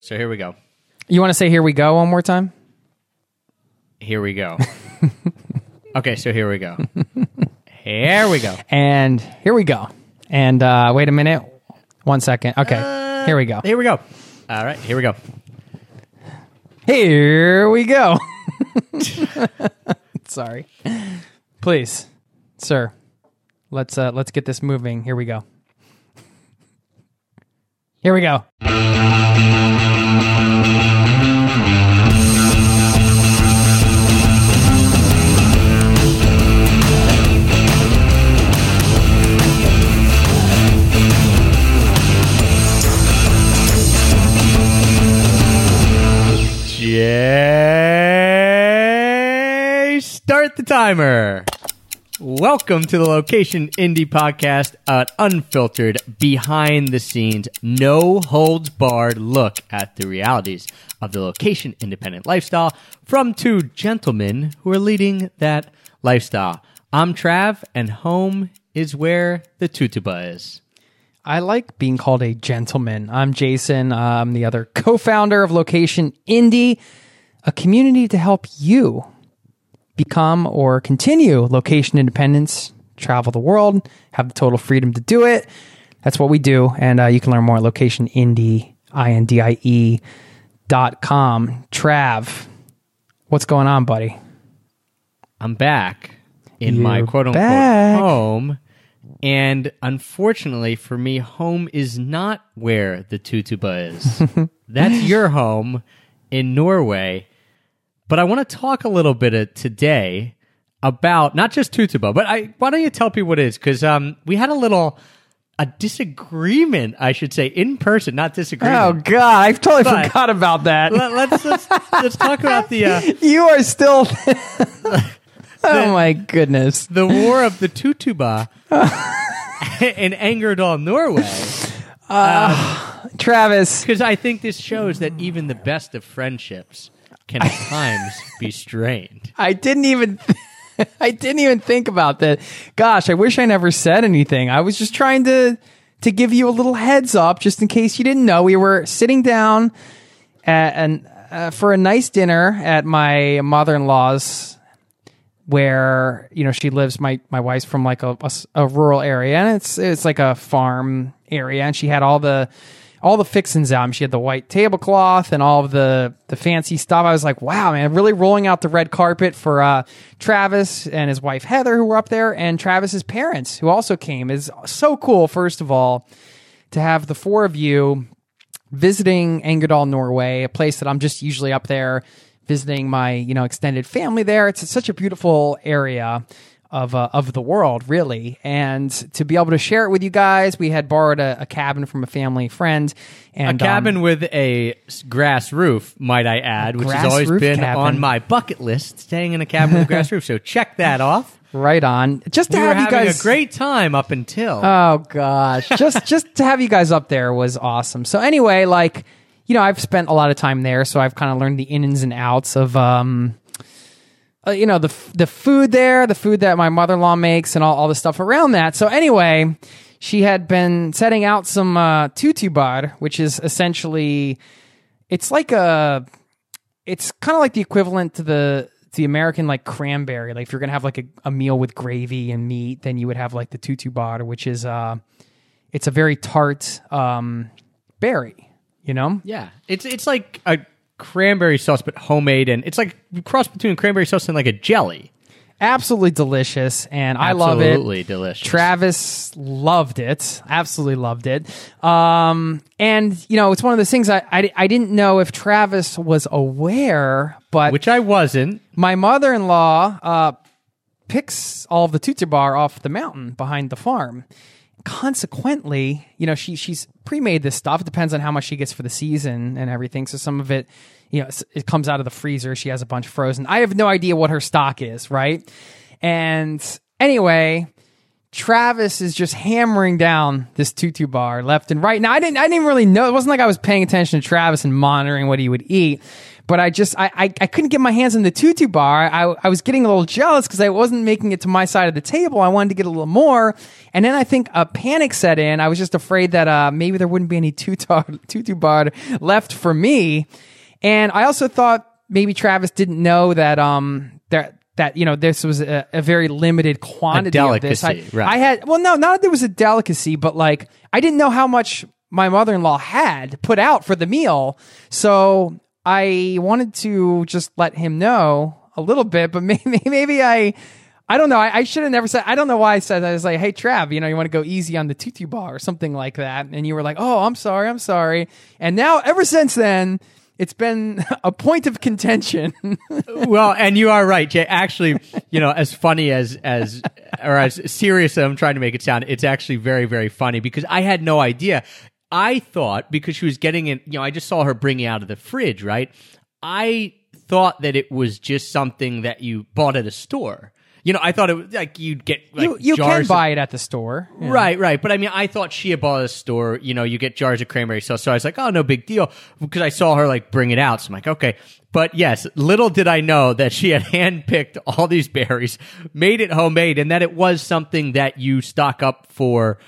So here we go. You want to say "Here we go" one more time? Here we go. okay, so here we go. Here we go. And here we go. And uh, wait a minute, one second. Okay, Uh, here we go. Here we go. All right, here we go. Here we go. Sorry. Please, sir. Let's uh let's get this moving. Here we go. Here we go. Jay, start the timer. Welcome to the Location Indie Podcast, an unfiltered, behind the scenes, no holds barred look at the realities of the location independent lifestyle from two gentlemen who are leading that lifestyle. I'm Trav, and home is where the tutuba is. I like being called a gentleman. I'm Jason. I'm the other co-founder of Location Indie, a community to help you become or continue location independence, travel the world, have the total freedom to do it. That's what we do. And uh, you can learn more at locationindie, I-N-D-I-E dot com. Trav, what's going on, buddy? I'm back in my You're quote unquote back. home. And unfortunately for me, home is not where the tutuba is. That's your home in Norway. But I want to talk a little bit today about not just tutuba, but I why don't you tell people what it is? Because um, we had a little a disagreement, I should say, in person, not disagreement. Oh God, I've totally But- forgot about that. Let, let's, let's let's talk about the uh, you are still. oh my goodness. the war of the tutuba in Angerdal, Norway. Travis, Because I think this shows that even the best of friendships can at times be strained. I didn't even I didn't even think about that. Gosh, I wish I never said anything. I was just trying to to give you a little heads up just in case you didn't know. We were sitting down at an uh, for a nice dinner at my mother-in-law's where you know she lives my my wife's from like a a rural area and it's it's like a farm area and she had all the all the fixings out. I mean, she had the white tablecloth and all the the fancy stuff. I was like, wow, man, really rolling out the red carpet for uh, Travis and his wife Heather who were up there, and Travis's parents who also came. Is so cool. First of all, to have the four of you visiting Angerdal, Norway, a place that I'm just usually up there visiting my you know extended family there. It's such a beautiful area of uh, of the world, really, and to be able to share it with you guys, we had borrowed a, a cabin from a family friend, A and um, cabin with a grass roof, might I add, which has always been cabin. on my bucket list, staying in a cabin with a grass roof. So check that off. right on, just to We have you guys. a great time up until. Oh gosh, just just to have you guys up there was awesome. So anyway, like you know, I've spent a lot of time there, so I've kind of learned the ins and outs of um, uh, you know, the the food there, the food that my mother in law makes, and all all the stuff around that. So anyway, she had been setting out some uh, tutubar, which is essentially it's like a it's kind of like the equivalent to the the American like cranberry. Like if you're gonna have like a, a meal with gravy and meat, then you would have like the tutu bar, which is uh it's a very tart um berry, you know? yeah, it's it's like a cranberry sauce, but homemade, and it's like a cross between cranberry sauce and like a jelly. Absolutely delicious, and I love it. Absolutely delicious. Travis loved it. Absolutely loved it. Um, and you know, it's one of those things I, I, I didn't know if Travis was aware, but which I wasn't. my mother-in-law uh, picks all of the tutu bar off the mountain behind the farm. Consequently, you know, she she's pre-made this stuff. It depends on how much she gets for the season and everything. So some of it, you know, it comes out of the freezer. She has a bunch frozen. I have no idea what her stock is, right? And anyway, Travis is just hammering down this tutu bar left and right. Now I didn't I didn't really know it wasn't like I was paying attention to Travis and monitoring what he would eat. But I just I, I, I couldn't get my hands on the tutu bar. I, I was getting a little jealous because I wasn't making it to my side of the table. I wanted to get a little more. And then I think a panic set in. I was just afraid that uh, maybe there wouldn't be any tutu, tutu bar left for me. And I also thought maybe Travis didn't know that um that that you know this was a, a very limited quantity of this. I, right. I had well, no, not that there was a delicacy, but like I didn't know how much my mother in law had put out for the meal, so I wanted to just let him know a little bit, but maybe maybe I. I don't know. I, I should have never said. I don't know why I said that. I was like, "Hey, Trav, you know, you want to go easy on the tutu bar or something like that," and you were like, "Oh, I'm sorry, I'm sorry." And now, ever since then, it's been a point of contention. well, and you are right, Jay. Actually, you know, as funny as as or as serious as I'm trying to make it sound, it's actually very very funny because I had no idea. I thought because she was getting it, you know, I just saw her bring it out of the fridge, right? I thought that it was just something that you bought at a store. You know, I thought it was like you'd get like you you can of- buy it at the store. Yeah. Right, right. But I mean, I thought she had bought at a store, you know, you get jars of cranberry sauce. So I was like, oh, no big deal. Because I saw her like bring it out. So I'm like, okay. But yes, little did I know that she had handpicked all these berries, made it homemade, and that it was something that you stock up for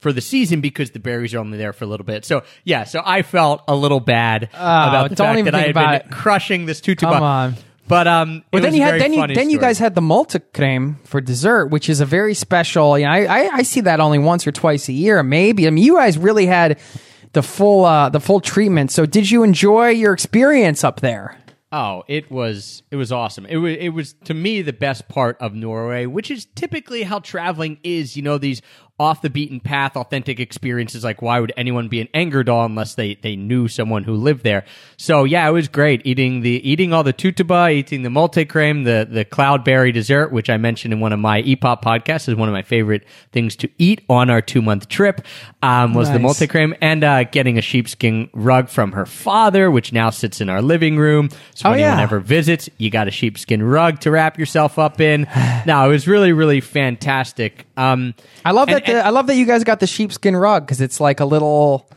for the season because the berries are only there for a little bit. So yeah, so I felt a little bad about the fact that I had been it. crushing this tutu Come on. But um, But then you had then you then you guys had the multi creme for dessert, which is a very special. You know, I, I I see that only once or twice a year, maybe. I mean, you guys really had the full uh the full treatment. So, did you enjoy your experience up there? Oh, it was it was awesome. It was it was to me the best part of Norway, which is typically how traveling is. You know, these off the beaten path, authentic experiences. Like, why would anyone be an Angerdal unless they they knew someone who lived there? So yeah, it was great eating the eating all the tutuba, eating the multicreme, the the cloudberry dessert, which I mentioned in one of my EPOP podcasts is one of my favorite things to eat on our two month trip. Um, was the Nice. multi cream and uh, getting a sheepskin rug from her father, which now sits in our living room. So Oh, when anyone yeah. ever visits, you got a sheepskin rug to wrap yourself up in. now it was really, really fantastic. Um, I love and- that. The, I love that you guys got the sheepskin rug because it's like a little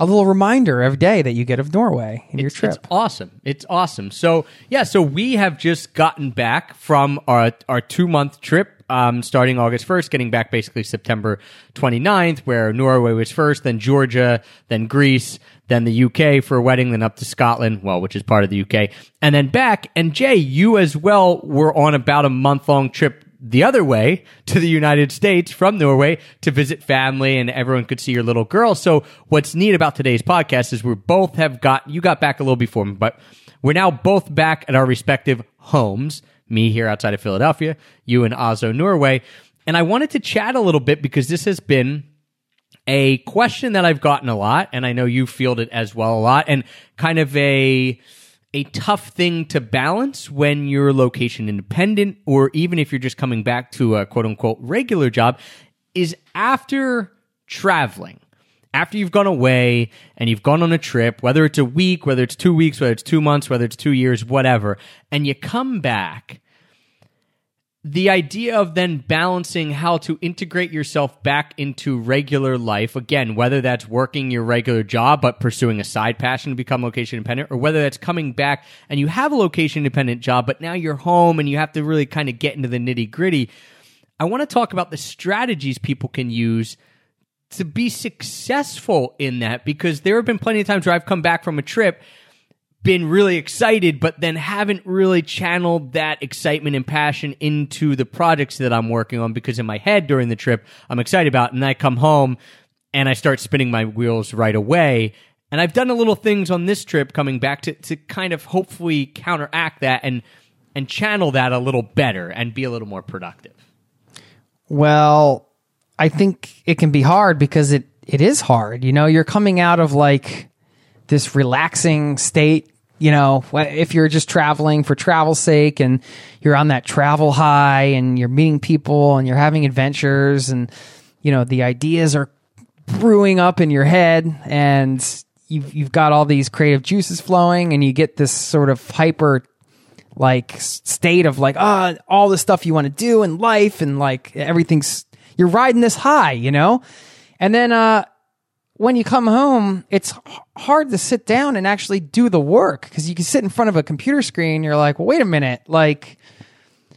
a little reminder every day that you get of Norway in your trip. It's awesome. It's awesome. So yeah, so we have just gotten back from our our two month trip. Um, starting August 1st, getting back basically September 29th, where Norway was first, then Georgia, then Greece, then the UK for a wedding, then up to Scotland, well, which is part of the UK, and then back. And Jay, you as well were on about a month long trip the other way to the United States from Norway to visit family and everyone could see your little girl. So what's neat about today's podcast is we both have got, you got back a little before me, but we're now both back at our respective homes. Me here outside of Philadelphia, you in Oslo, Norway. And I wanted to chat a little bit because this has been a question that I've gotten a lot, and I know you fielded as well a lot, and kind of a a tough thing to balance when you're location independent, or even if you're just coming back to a quote unquote regular job, is after traveling. After you've gone away and you've gone on a trip, whether it's a week, whether it's two weeks, whether it's two months, whether it's two years, whatever, and you come back, the idea of then balancing how to integrate yourself back into regular life again whether that's working your regular job but pursuing a side passion to become location independent or whether that's coming back and you have a location independent job but now you're home and you have to really kind of get into the nitty gritty. I want to talk about the strategies people can use to be successful in that because there have been plenty of times where i've come back from a trip been really excited, but then haven't really channeled that excitement and passion into the projects that I'm working on because in my head during the trip, I'm excited about, and I come home and I start spinning my wheels right away. And I've done a little things on this trip coming back to, to kind of hopefully counteract that and and channel that a little better and be a little more productive. Well, I think it can be hard because it it is hard. You know, you're coming out of like this relaxing state. You know, if you're just traveling for travel's sake and you're on that travel high and you're meeting people and you're having adventures and you know the ideas are brewing up in your head and you've you've got all these creative juices flowing and you get this sort of hyper like state of like ah all the stuff you want to do in life and like everything's you're riding this high, you know? And then, uh, when you come home, it's hard to sit down and actually do the work because you can sit in front of a computer screen. You're like, well, wait a minute. Like,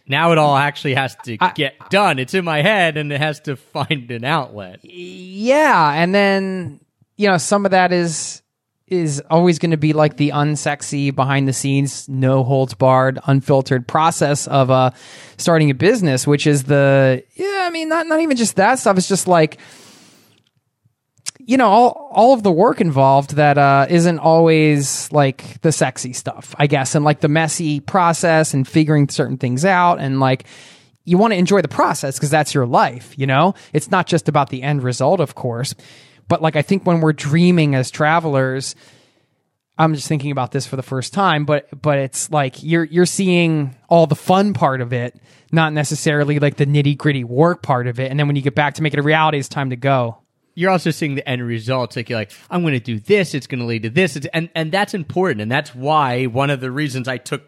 Now it all actually has to get done. It's in my head and it has to find an outlet. yeah. And then, you know, some of that is, is always going to be like the unsexy behind the scenes, no holds barred, unfiltered process of, uh, starting a business, which is the, yeah, I mean, not, not even just that stuff. It's just like, you know all all of the work involved that uh, isn't always like the sexy stuff, I guess, and like the messy process and figuring certain things out, and like you want to enjoy the process because that's your life. You know, it's not just about the end result, of course, but like I think when we're dreaming as travelers. I'm just thinking about this for the first time, but but it's like you're you're seeing all the fun part of it, not necessarily like the nitty gritty work part of it. And then when you get back to make it a reality, it's time to go. You're also seeing the end results. Like you're like, I'm going to do this. It's going to lead to this. It's, and and that's important. And that's why one of the reasons I took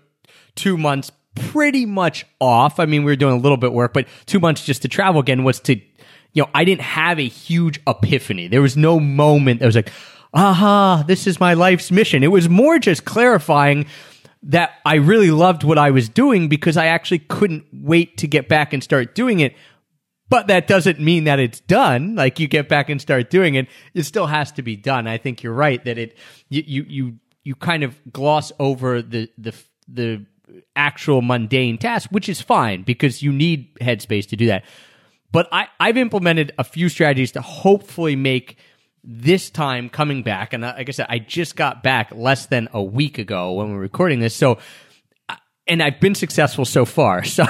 two months pretty much off. I mean, we were doing a little bit work, but two months just to travel again was to, you know, I didn't have a huge epiphany. There was no moment that was like, aha, this is my life's mission. It was more just clarifying that I really loved what I was doing because I actually couldn't wait to get back and start doing it. But that doesn't mean that it's done. Like you get back and start doing it, it still has to be done. I think you're right that it you you you, you kind of gloss over the the the actual mundane task, which is fine because you need headspace to do that. But I, I've implemented a few strategies to hopefully make this time coming back. And uh, like I said, I just got back less than a week ago when we are recording this. So, and I've been successful so far. So,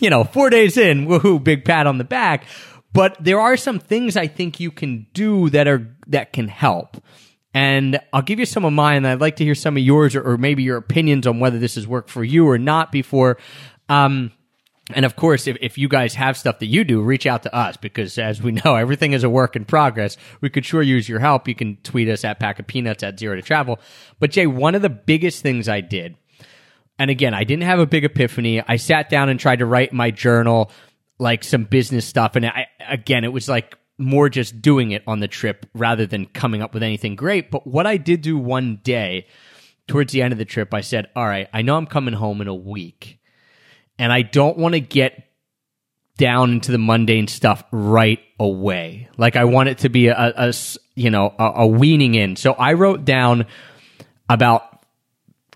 you know, four days in, woohoo, big pat on the back. But there are some things I think you can do that are, that can help. And I'll give you some of mine. I'd like to hear some of yours or, or maybe your opinions on whether this has worked for you or not before. Um, and of course, if, if you guys have stuff that you do, reach out to us because as we know, everything is a work in progress. We could sure use your help. You can tweet us at Pack of Peanuts at Zero to Travel. But Jay, one of the biggest things I did, and again, I didn't have a big epiphany. I sat down and tried to write my journal like some business stuff. And I, again, it was like more just doing it on the trip rather than coming up with anything great. But what I did do one day towards the end of the trip, I said, all right, I know I'm coming home in a week and I don't want to get down into the mundane stuff right away. Like I want it to be a, a you know a, a weaning in. So I wrote down about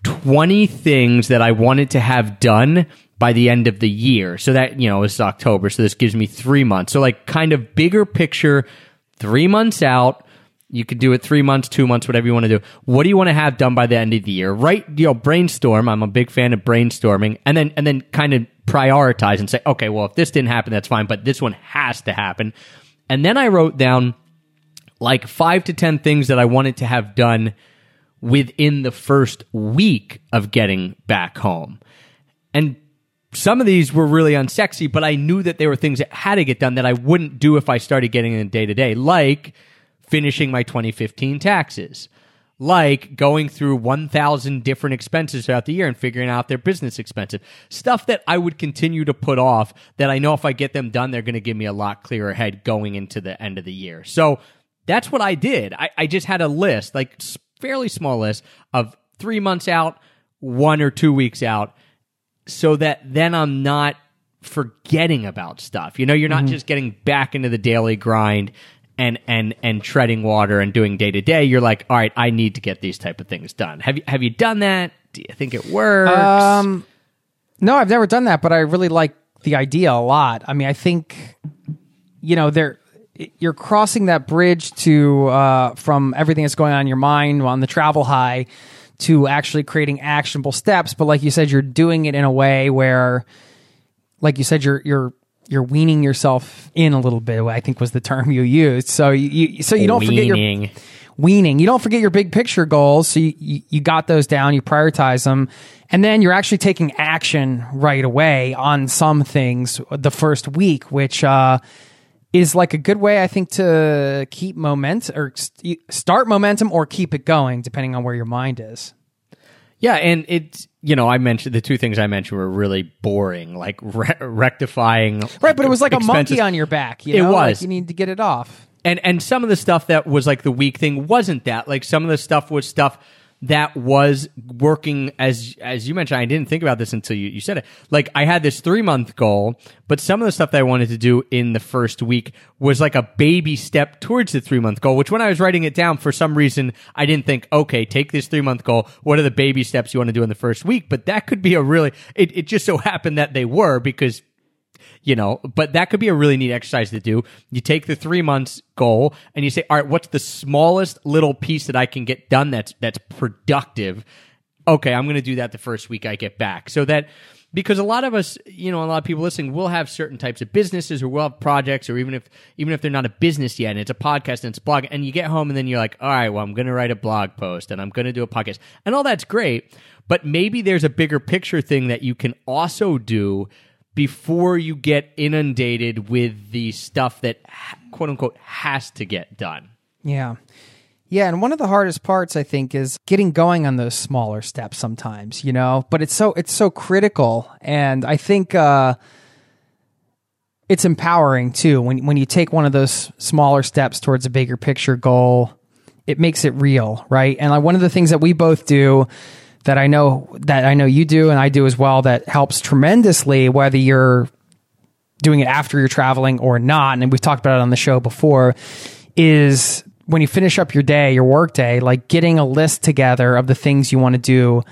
twenty things that I wanted to have done by the end of the year. So that you know it's October, so this gives me three months. So like kind of bigger picture, three months out. You could do it three months, two months, whatever you want to do. What do you want to have done by the end of the year? Right, you know, brainstorm. I'm a big fan of brainstorming, and then and then kind of prioritize and say, okay, well, if this didn't happen, that's fine, but this one has to happen. And then I wrote down like five to ten things that I wanted to have done within the first week of getting back home, and some of these were really unsexy, but I knew that there were things that had to get done that I wouldn't do if I started getting in day to day, like finishing my 2015 taxes, like going through 1,000 different expenses throughout the year and figuring out their business expenses. Stuff that I would continue to put off that I know if I get them done, they're going to give me a lot clearer head going into the end of the year. So that's what I did. I, I just had a list, like fairly small list of three months out, one or two weeks out, so that then I'm not forgetting about stuff. You know, you're not mm-hmm. just getting back into the daily grind and and and treading water and doing day to day, you're like, all right, I need to get these type of things done. Have you have you done that? Do you think it works? Um, no, I've never done that, but I really like the idea a lot. I mean, I think you know there you're crossing that bridge to uh, from everything that's going on in your mind on the travel high to actually creating actionable steps. But like you said, you're doing it in a way where, like you said, you're you're you're weaning yourself in a little bit. I think was the term you used. So you, you so you don't weaning. forget your weaning. You don't forget your big picture goals. So you, you, you got those down. You prioritize them, and then you're actually taking action right away on some things the first week, which. uh is like a good way, I think, to keep momentum or st- start momentum or keep it going, depending on where your mind is. Yeah, and it's you know I mentioned the two things I mentioned were really boring, like re- rectifying. Right, but it was like a monkey on your back. You It know? Like, was. you need to get it off. and and some of the stuff that was like the weak thing wasn't that. Like some of the stuff was stuff that was working as as you mentioned. I didn't think about this until you, you said it. Like I had this three month goal, but some of the stuff that I wanted to do in the first week was like a baby step towards the three month goal. Which when I was writing it down, for some reason, I didn't think, okay, take this three month goal. What are the baby steps you want to do in the first week? But that could be a really. It, it just so happened that they were because you know, but that could be a really neat exercise to do. You take the three months goal and you say, all right, what's the smallest little piece that I can get done that's that's productive? Okay, I'm going to do that the first week I get back. So that because a lot of us, you know, a lot of people listening will have certain types of businesses or will have projects or even if even if they're not a business yet and it's a podcast and it's a blog and you get home and then you're like, all right, well, I'm going to write a blog post and I'm going to do a podcast. And all that's great, but maybe there's a bigger picture thing that you can also do before you get inundated with the stuff that quote unquote has to get done. Yeah. Yeah, and one of the hardest parts I think is getting going on those smaller steps sometimes, you know, but it's so it's so critical and I think uh it's empowering too when when you take one of those smaller steps towards a bigger picture goal. It makes it real, right? And like one of the things that we both do that I know that I know you do and I do as well that helps tremendously whether you're doing it after you're traveling or not and we've talked about it on the show before is when you finish up your day, your work day, like getting a list together of the things you want to do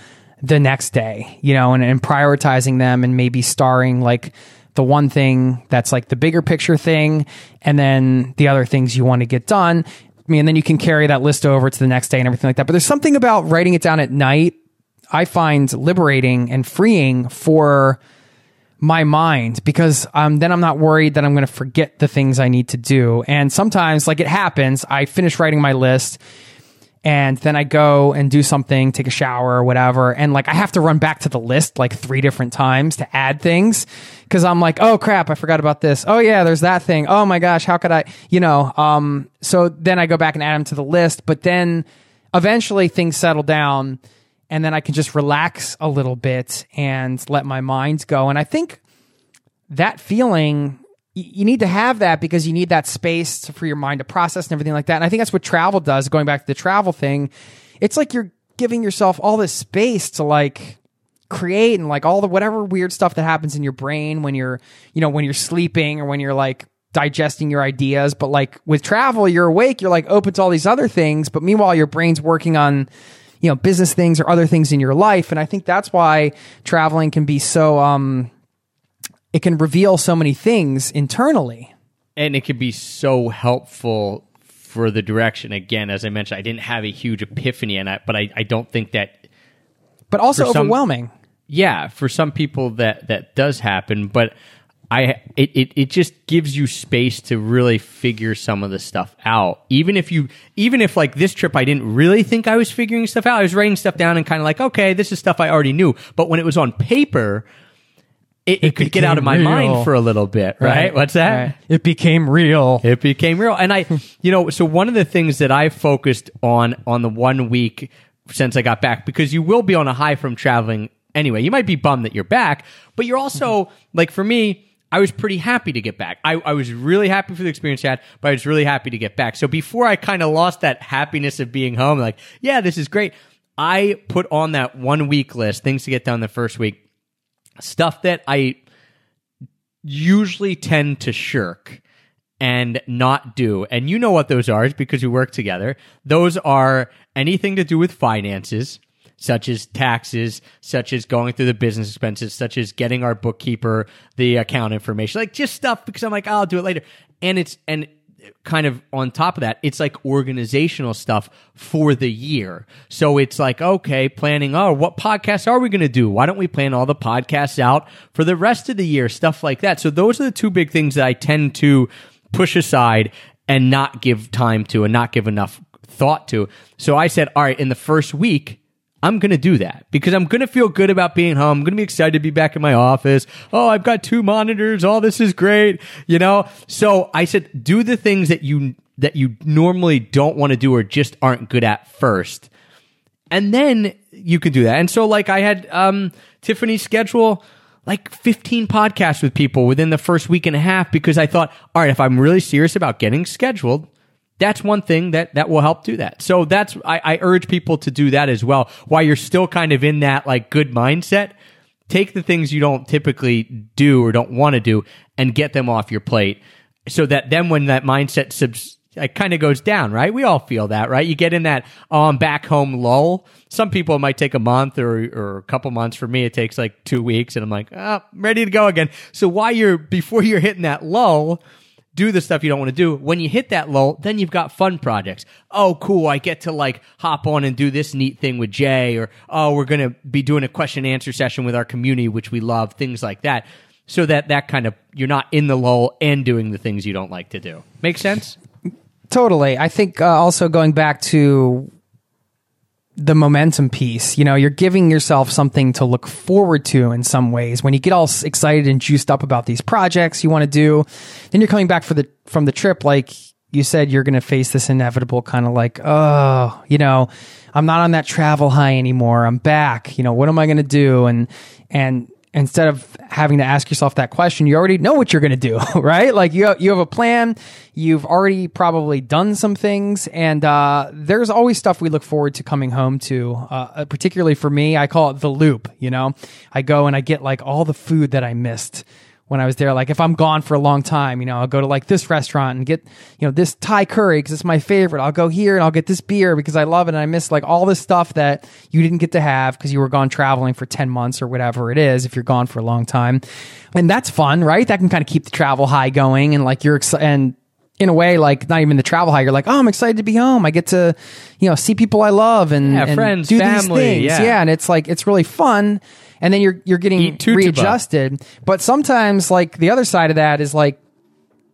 the next day, you know, and, and prioritizing them and maybe starring like the one thing that's like the bigger picture thing and then the other things you want to get done. I mean, and then you can carry that list over to the next day and everything like that. But there's something about writing it down at night I find liberating and freeing for my mind because um, then I'm not worried that I'm going to forget the things I need to do. And sometimes, like it happens, I finish writing my list and then I go and do something, take a shower or whatever. And like I have to run back to the list like three different times to add things because I'm like, oh crap, I forgot about this. Oh yeah, there's that thing. Oh my gosh, how could I, you know? Um, so then I go back and add them to the list, but then eventually things settle down and then I can just relax a little bit and let my mind go. And I think that feeling you need to have that because you need that space to, for your mind to process and everything like that. And I think that's what travel does. Going back to the travel thing, it's like you're giving yourself all this space to like create and like all the whatever weird stuff that happens in your brain when you're, you know, when you're sleeping or when you're like digesting your ideas. But like with travel, you're awake, you're like open to all these other things. But meanwhile, your brain's working on, you know, business things or other things in your life. And I think that's why traveling can be so, um, it can reveal so many things internally. and it can be so helpful for the direction. Again, as I mentioned, I didn't have a huge epiphany, and I, but I, I don't think that. But also For some- overwhelming. Yeah, for some people that that does happen, but I it, it it just gives you space to really figure some of the stuff out. Even if you even if like this trip I didn't really think I was figuring stuff out. I was writing stuff down and kind of like, okay, this is stuff I already knew. But when it was on paper, it, it, could get out of my real. mind for a little bit, right? What's that? Right. It became real. It became real. And I, you know, so one of the things that I focused on on the one week since I got back, because you will be on a high from traveling anyway. You might be bummed that you're back, but you're also, like for me, I was pretty happy to get back. I, I was really happy for the experience I had, but I was really happy to get back. So before I kind of lost that happiness of being home, like, yeah, this is great. I put on that one week list, things to get done the first week, stuff that I usually tend to shirk and not do. And you know what those are because we work together. Those are anything to do with finances, such as taxes, such as going through the business expenses, such as getting our bookkeeper the account information, like just stuff because I'm like, I'll do it later. And it's, and kind of on top of that, it's like organizational stuff for the year. So it's like, okay, planning, oh, what podcasts are we going to do? Why don't we plan all the podcasts out for the rest of the year? Stuff like that. So those are the two big things that I tend to push aside and not give time to and not give enough thought to. So I said, all right, in the first week, I'm going to do that because I'm going to feel good about being home. I'm going to be excited to be back in my office. Oh, I've got two monitors. All this is great, you know? So I said, do the things that you, that you normally don't want to do or just aren't good at first. And then you can do that. And so like I had um Tiffany schedule like 15 podcasts with people within the first week and a half because I thought, all right, if I'm really serious about getting scheduled, that's one thing that that will help do that. So that's I, I urge people to do that as well. While you're still kind of in that like good mindset, take the things you don't typically do or don't want to do and get them off your plate, so that then when that mindset subs it kind of goes down, right? We all feel that, right? You get in that oh, I'm back home lull. Some people it might take a month or or a couple months. For me, it takes like two weeks, and I'm like, oh, I'm ready to go again. So while you're before you're hitting that lull do the stuff you don't want to do. When you hit that lull, then you've got fun projects. Oh, cool. I get to like hop on and do this neat thing with Jay or, oh, we're going to be doing a question and answer session with our community, which we love, things like that. So that that kind of, you're not in the lull and doing the things you don't like to do. Make sense? Totally. I think uh, also going back to the momentum piece. You know, you're giving yourself something to look forward to in some ways. When you get all excited and juiced up about these projects you want to do, then you're coming back for the from the trip like you said you're going to face this inevitable kind of like, oh, you know, I'm not on that travel high anymore. I'm back. You know, what am I going to do? And and instead of having to ask yourself that question, you already know what you're going to do, right? Like you, you have a plan. You've already probably done some things and, uh, there's always stuff we look forward to coming home to. Uh, particularly for me, I call it the loop, you know, I go and I get like all the food that I missed when I was there. Like if I'm gone for a long time, you know, I'll go to like this restaurant and get, you know, this Thai curry because it's my favorite. I'll go here and I'll get this beer because I love it. And I miss like all this stuff that you didn't get to have because you were gone traveling for 10 months or whatever it is if you're gone for a long time. And that's fun, right? That can kind of keep the travel high going and like you're excited. And in a way, like not even the travel high. You're like, oh, I'm excited to be home. I get to, you know, see people I love and, yeah, and friends, do family, these things. Yeah. yeah, and it's like it's really fun. And then you're you're getting readjusted. But sometimes, like the other side of that is like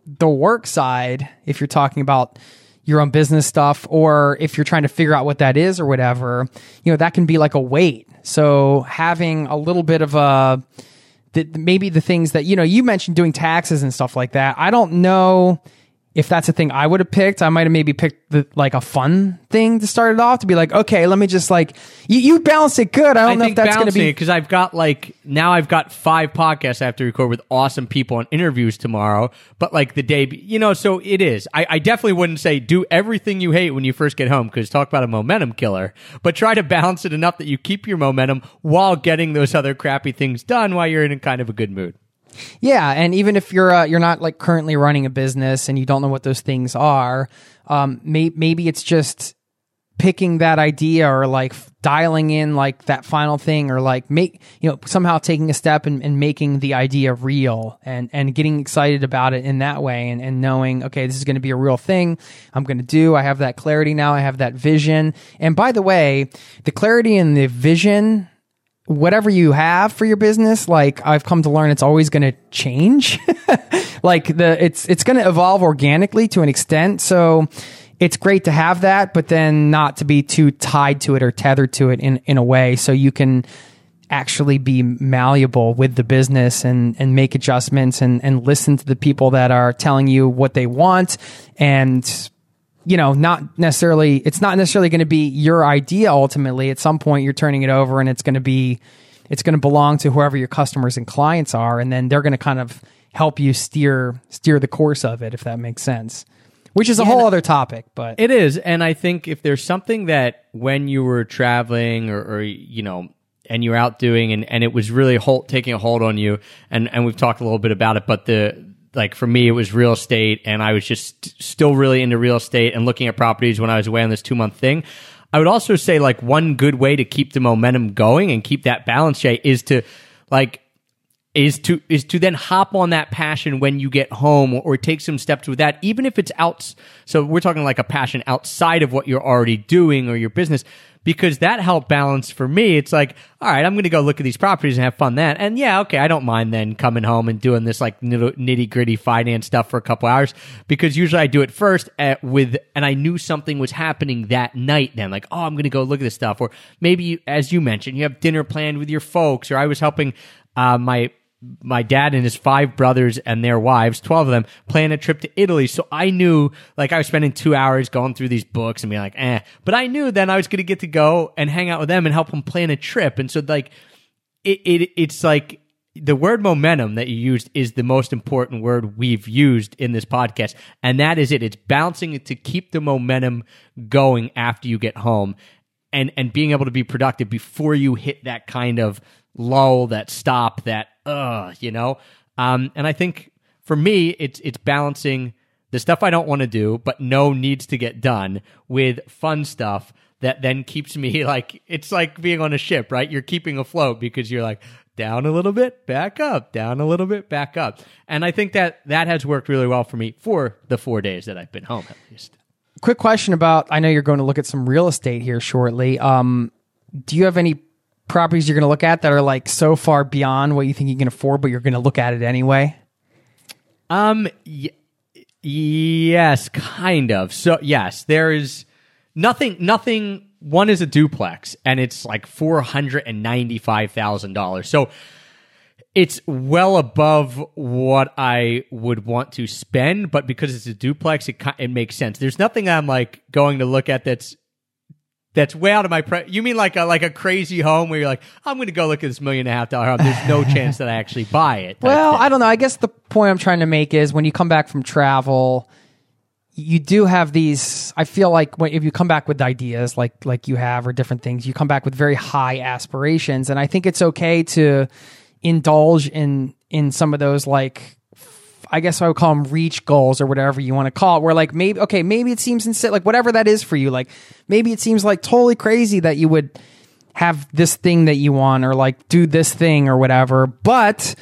the work side. If you're talking about your own business stuff, or if you're trying to figure out what that is or whatever, you know, that can be like a weight. So having a little bit of a that maybe the things that you know you mentioned doing taxes and stuff like that. I don't know if that's a thing I would have picked, I might have maybe picked the, like a fun thing to start it off to be like, okay, let me just like you, you balanced it good. I don't I know if that's going to be because I've got like now I've got five podcasts I have to record with awesome people and interviews tomorrow. But like the day, you know, so it is. I, I definitely wouldn't say do everything you hate when you first get home because talk about a momentum killer. But try to balance it enough that you keep your momentum while getting those other crappy things done while you're in kind of a good mood. Yeah, and even if you're uh, you're not like currently running a business and you don't know what those things are, um, may- maybe it's just picking that idea or like dialing in like that final thing or like make you know somehow taking a step and, and making the idea real and and getting excited about it in that way and, and knowing okay this is going to be a real thing. I'm going to do. I have that clarity now. I have that vision. And by the way the clarity and the vision whatever you have for your business like i've come to learn it's always going to change. Like the it's it's going to evolve organically to an extent so it's great to have that but then not to be too tied to it or tethered to it in in a way so you can actually be malleable with the business and and make adjustments and and listen to the people that are telling you what they want and you know, not necessarily, it's not necessarily going to be your idea ultimately. At some point, you're turning it over and it's going to be, it's going to belong to whoever your customers and clients are. And then they're going to kind of help you steer, steer the course of it, if that makes sense, which is a whole other topic. But It is, and I think if there's something that when you were traveling or, or you know, and you're out doing, and, and it was really hold, taking a hold on you, and and we've talked a little bit about it, but the like for me, it was real estate, and I was just still really into real estate and looking at properties when I was away on this two month thing. I would also say like one good way to keep the momentum going and keep that balance, Jay, is to like is to is to then hop on that passion when you get home or, or take some steps with that even if it's out so we're talking like a passion outside of what you're already doing or your business because that helped balance for me. It's like all right i'm going to go look at these properties and have fun then. And yeah okay i don't mind then coming home and doing this like nitty gritty finance stuff for a couple hours because usually i do it first at, with and i knew something was happening that night then like oh i'm going to go look at this stuff. Or maybe as you mentioned you have dinner planned with your folks or i was helping uh, my my dad and his five brothers and their wives, 12 of them, plan a trip to Italy. So I knew, like, I was spending two hours going through these books and being like, eh. But I knew then I was going to get to go and hang out with them and help them plan a trip. And so, like, it, it it's like the word momentum that you used is the most important word we've used in this podcast. And that is it. It's bouncing to keep the momentum going after you get home and, and being able to be productive before you hit that kind of lull, that stop, that, uh, you know? Um, and I think for me, it's, it's balancing the stuff I don't want to do, but no needs to get done with fun stuff that then keeps me like, it's like being on a ship, right? You're keeping afloat because you're like, down a little bit, back up, down a little bit, back up. And I think that that has worked really well for me for the four days that I've been home, at least. Quick question about I know you're going to look at some real estate here shortly. Um, do you have any properties you're going to look at that are like so far beyond what you think you can afford, but you're going to look at it anyway? Um, y- yes, kind of. So, yes, there is nothing, nothing one is a duplex and it's like $495,000. So it's well above what I would want to spend, but because it's a duplex, it, it makes sense. There's nothing I'm like going to look at that's that's way out of my pre- you mean like a like a crazy home where you're like i'm going to go look at this million and a half dollar home. There's no chance that i actually buy it. Well i don't know. I guess the point i'm trying to make is when you come back from travel you do have these i feel like when, if you come back with ideas like like you have or different things you come back with very high aspirations. And i think it's okay to indulge in in some of those like I guess I would call them reach goals or whatever you want to call it. Where like maybe okay, maybe it seems insane, like whatever that is for you. Like maybe it seems like totally crazy that you would have this thing that you want or like do this thing or whatever. But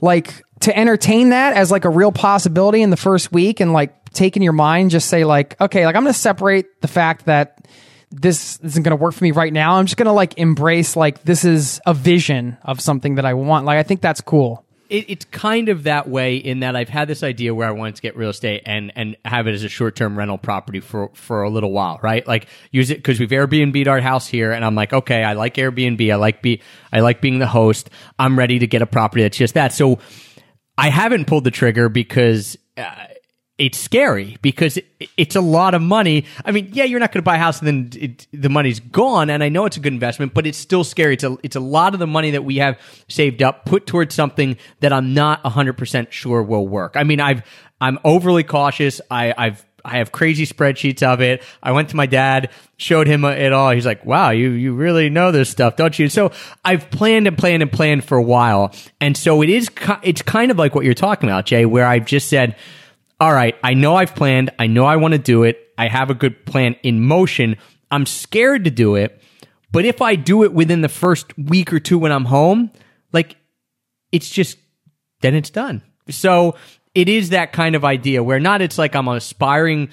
like to entertain that as like a real possibility in the first week and like take in your mind, just say like, okay, like I'm going to separate the fact that this isn't going to work for me right now. I'm just going to like embrace like this is a vision of something that I want. Like I think that's cool it, it's kind of that way in that I've had this idea where I wanted to get real estate and and have it as a short term rental property for for a little while, right? Like use it because we've Airbnb'd our house here, and I'm like, okay, I like Airbnb, I like be I like being the host. I'm ready to get a property that's just that. So I haven't pulled the trigger because. Uh, it's scary because it's a lot of money. I mean, yeah, you're not going to buy a house and then it, the money's gone. And I know it's a good investment, but it's still scary. It's a, it's a lot of the money that we have saved up put towards something that I'm not 100% sure will work. I mean, I've, I'm overly cautious. I, I've, I have crazy spreadsheets of it. I went to my dad, showed him it all. He's like, "Wow, you you really know this stuff, don't you?" So I've planned and planned and planned for a while, and so it is. It's kind of like what you're talking about, Jay, where I've just said, all right, I know I've planned. I know I want to do it. I have a good plan in motion. I'm scared to do it. But if I do it within the first week or two when I'm home, like it's just, then it's done. So it is that kind of idea where not it's like I'm aspiring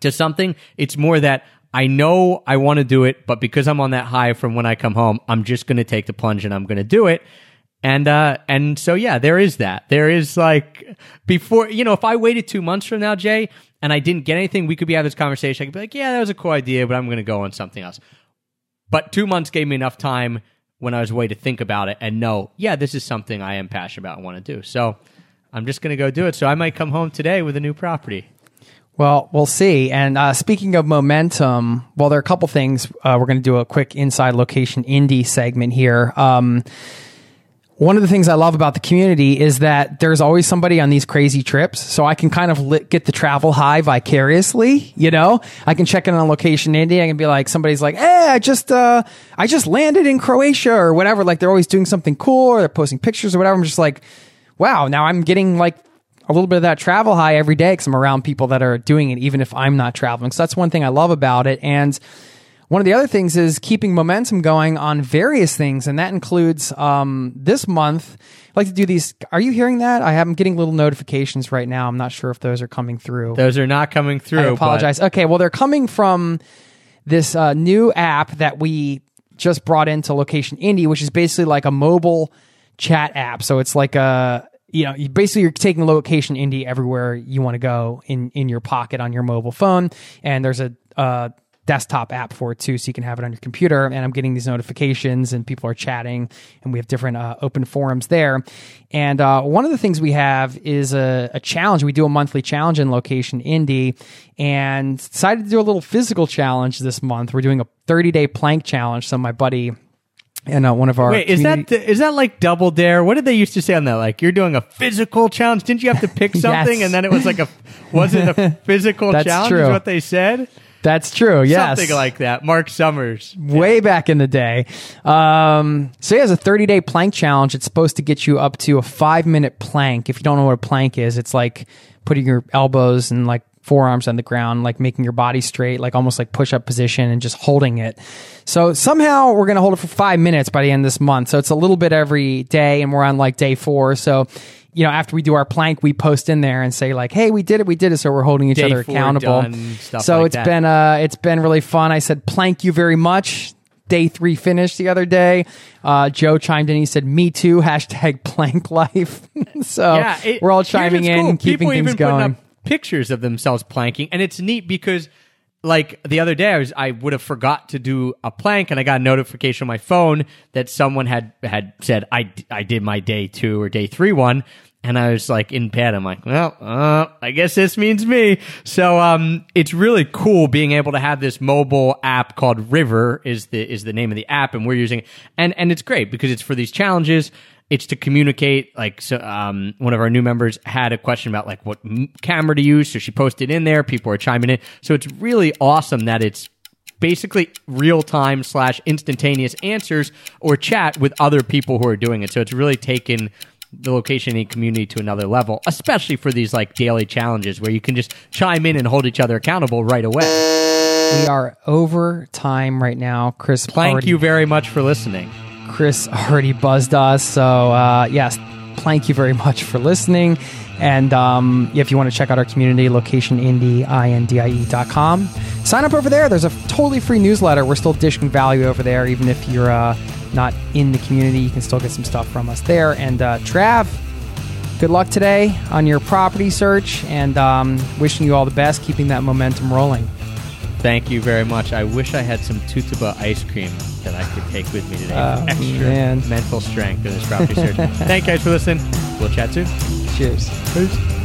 to something. It's more that I know I want to do it, but because I'm on that high from when I come home, I'm just going to take the plunge and I'm going to do it. And uh and so yeah, there is that. There is like before you know, if I waited two months from now, Jay, and I didn't get anything, we could be having this conversation. I could be like, yeah, that was a cool idea, but I'm gonna go on something else. But two months gave me enough time when I was away to think about it and know, yeah, this is something I am passionate about and want to do. So I'm just gonna go do it. So I might come home today with a new property. Well, we'll see. And uh, speaking of momentum, well, there are a couple things. Uh, we're going to do a quick inside location indie segment here. Um, one of the things I love about the community is that there's always somebody on these crazy trips. So I can kind of lit, get the travel high vicariously, you know, I can check in on location Indie. I can be like, somebody's like, Hey, I just, uh, I just landed in Croatia or whatever. Like they're always doing something cool or they're posting pictures or whatever. I'm just like, wow, now I'm getting like a little bit of that travel high every day because I'm around people that are doing it, even if I'm not traveling. So that's one thing I love about it. And, one of the other things is keeping momentum going on various things, and that includes um, this month. I like to do these. Are you hearing that? I am getting little notifications right now. I'm not sure if those are coming through. Those are not coming through. I apologize. But... Okay, well, they're coming from this uh, new app that we just brought into Location Indie, which is basically like a mobile chat app. So it's like a you know, basically you're taking location indie everywhere you want to go in in your pocket on your mobile phone, and there's a uh, desktop app for it too, so you can have it on your computer. And I'm getting these notifications, and people are chatting, and we have different uh, open forums there. And uh, one of the things we have is a, a challenge. We do a monthly challenge in Location Indie, and decided to do a little physical challenge this month. We're doing a 30 day plank challenge. So my buddy and uh, one of our Wait, is that is that like double dare? What did they used to say on that? Like you're doing a physical challenge. Didn't you have to pick something Yes. and then it was like a was it a physical That's challenge? true. Is what they said? That's true? Yes, Something like that. Mark Summers. way back in the day. Um, so he has a 30 day plank challenge. It's supposed to get you up to a five minute plank. If you don't know what a plank is, it's like putting your elbows and like forearms on the ground, like making your body straight, like almost like push up position and just holding it. So somehow we're going to hold it for five minutes by the end of this month. So it's a little bit every day and we're on like day four. So, you know, after we do our plank, we post in there and say like, Hey, we did it. We did it. So we're holding each Day other accountable. done, so like it's that. been, uh, it's been really fun. I said, plank you very much day three finished the other day. Uh, Joe chimed in. He said, "Me too." Hashtag plank life. so yeah, it- we're all chiming in, cool. keeping People things going. Pictures of themselves planking, and it's neat because, like the other day, I was I would have forgot to do a plank, and I got a notification on my phone that someone had had said I I did my day two or day three one. And I was like in bed. I'm like, well, uh, I guess this means me. So, um, it's really cool being able to have this mobile app called River is the is the name of the app, and we're using it. And and it's great because it's for these challenges it's to communicate like so um, one of our new members had a question about like what m- camera to use so she posted in there people are chiming in. So it's really awesome that it's basically real time slash instantaneous answers or chat with other people who are doing it. So it's really taken the location and community to another level especially for these like daily challenges where you can just chime in and hold each other accountable right away. We are over time right now. Chris, thank already, you very much for listening Chris already buzzed us. So uh, yes, thank you very much for listening. And um, if you want to check out our community, location locationindie.com. Sign up over there. There's a totally free newsletter. We're still dishing value over there, even if you're uh, not in the community. You can still get some stuff from us there. And uh, Trav, good luck today on your property search, and um, wishing you all the best, keeping that momentum rolling. Thank you very much. I wish I had some Tutuba ice cream that I could take with me today. Oh, extra man. mental strength in this property search. Thank you guys for listening. We'll chat soon. Cheers. Peace.